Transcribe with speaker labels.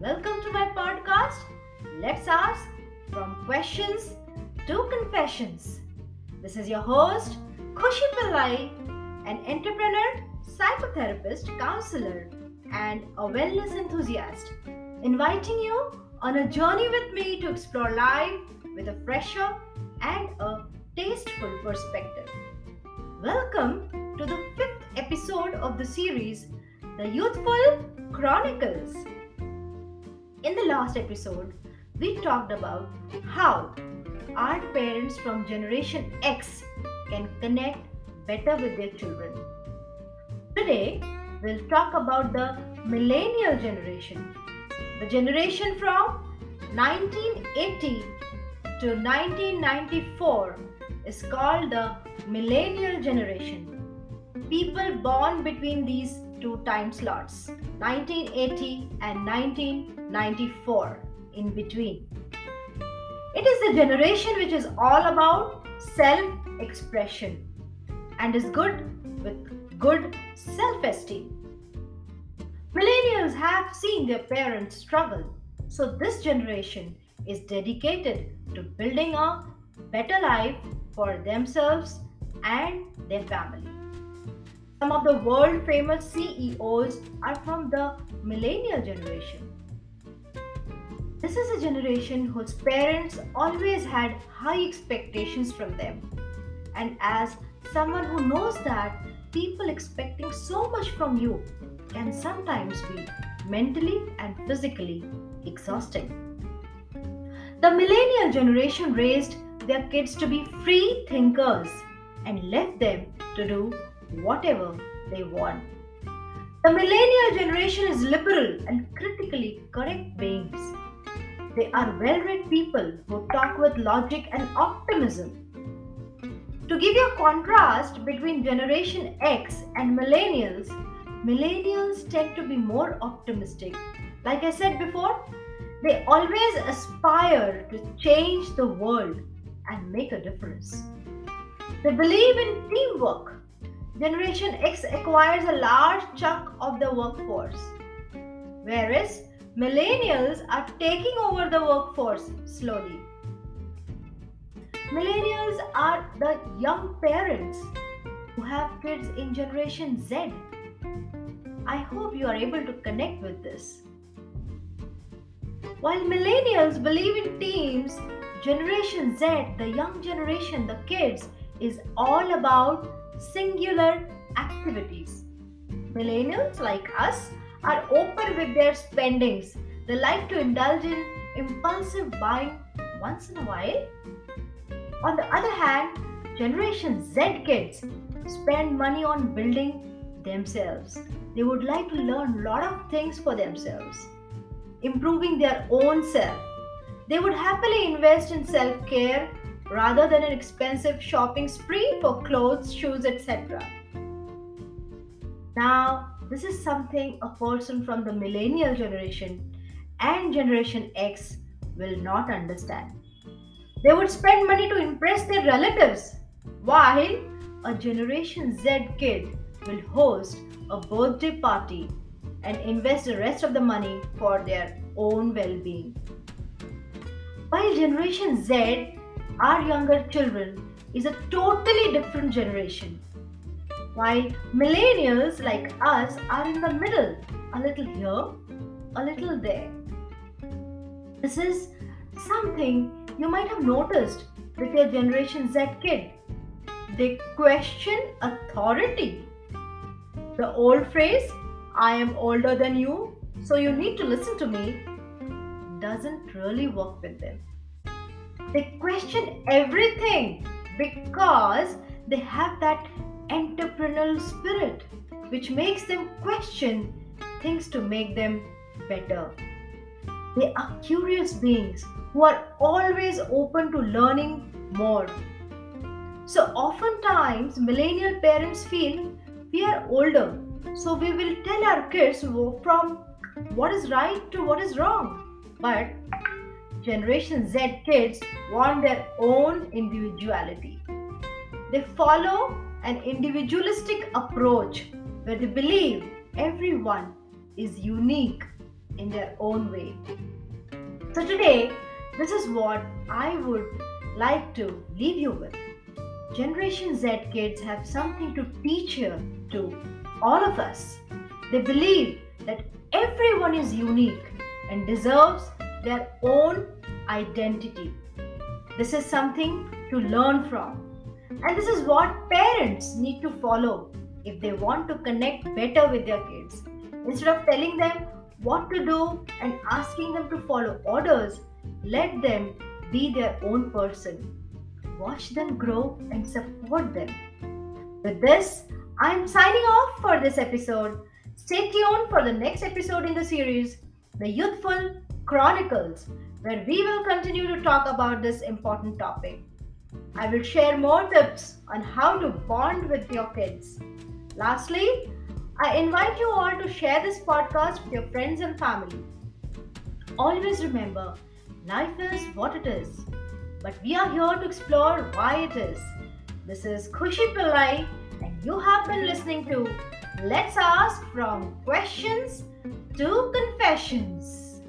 Speaker 1: Welcome to my podcast. Let's ask from questions to confessions. This is your host, Khushi Pillai, an entrepreneur, psychotherapist, counselor, and a wellness enthusiast, inviting you on a journey with me to explore life with a fresher and a tasteful perspective. Welcome to the fifth episode of the series, The Youthful Chronicles. In the last episode, we talked about how our parents from Generation X can connect better with their children. Today, we'll talk about the Millennial generation, the generation from 1980 to 1994 is called the Millennial generation. People born between these two time slots, 1980 and 1994, in between. It is the generation which is all about self expression and is good with good self esteem. Millennials have seen their parents struggle, so this generation is dedicated to building a better life for themselves and their family. Some of the world famous CEOs are from the millennial generation. This is a generation whose parents always had high expectations from them. And as someone who knows that people expecting so much from you can sometimes be mentally and physically exhausting. The millennial generation raised their kids to be free thinkers and left them to do whatever they want. The millennial generation is liberal and critically correct beings. They are well read people who talk with logic and optimism. To give you a contrast between Generation X and Millennials, Millennials tend to be more optimistic. Like I said before, they always aspire to change the world and make a difference. They believe in teamwork. Generation X acquires a large chunk of the workforce, whereas millennials are taking over the workforce slowly. Millennials are the young parents who have kids in Generation Z. I hope you are able to connect with this. While millennials believe in teams, Generation Z, the young generation, the kids, is all about singular activities. Millennials like us are open with their spendings. They like to indulge in impulsive buying once in a while. On the other hand, Generation Z kids spend money on building themselves. They would like to learn a lot of things for themselves, improving their own self. They would happily invest in self care rather than an expensive shopping spree for clothes, shoes, etc. Now, this is something a person from the millennial generation and Generation X will not understand. They would spend money to impress their relatives, while a Generation Z kid will host a birthday party and invest the rest of the money for their own well being. While Generation Z, our younger children, is a totally different generation. While millennials like us are in the middle, a little here, a little there. This is something you might have noticed with your Generation Z kid. They question authority. The old phrase, I am older than you, so you need to listen to me, doesn't really work with them. They question everything because they have that entrepreneurial spirit which makes them question things to make them better. They are curious beings who are always open to learning more. So, oftentimes, millennial parents feel we are older, so we will tell our kids from what is right to what is wrong. But Generation Z kids want their own individuality. They follow an individualistic approach where they believe everyone is unique in their own way. So, today, this is what I would like to leave you with. Generation Z kids have something to teach here to all of us. They believe that everyone is unique and deserves their own identity. This is something to learn from. And this is what parents need to follow if they want to connect better with their kids. Instead of telling them what to do and asking them to follow orders, let them be their own person. Watch them grow and support them. With this, I'm signing off for this episode. Stay tuned for the next episode in the series, The Youthful Chronicles, where we will continue to talk about this important topic. I will share more tips on how to bond with your kids. Lastly, I invite you all to share this podcast with your friends and family. Always remember, life is what it is, but we are here to explore why it is. This is Khushi Pillai, and you have been listening to Let's Ask from Questions to Confessions.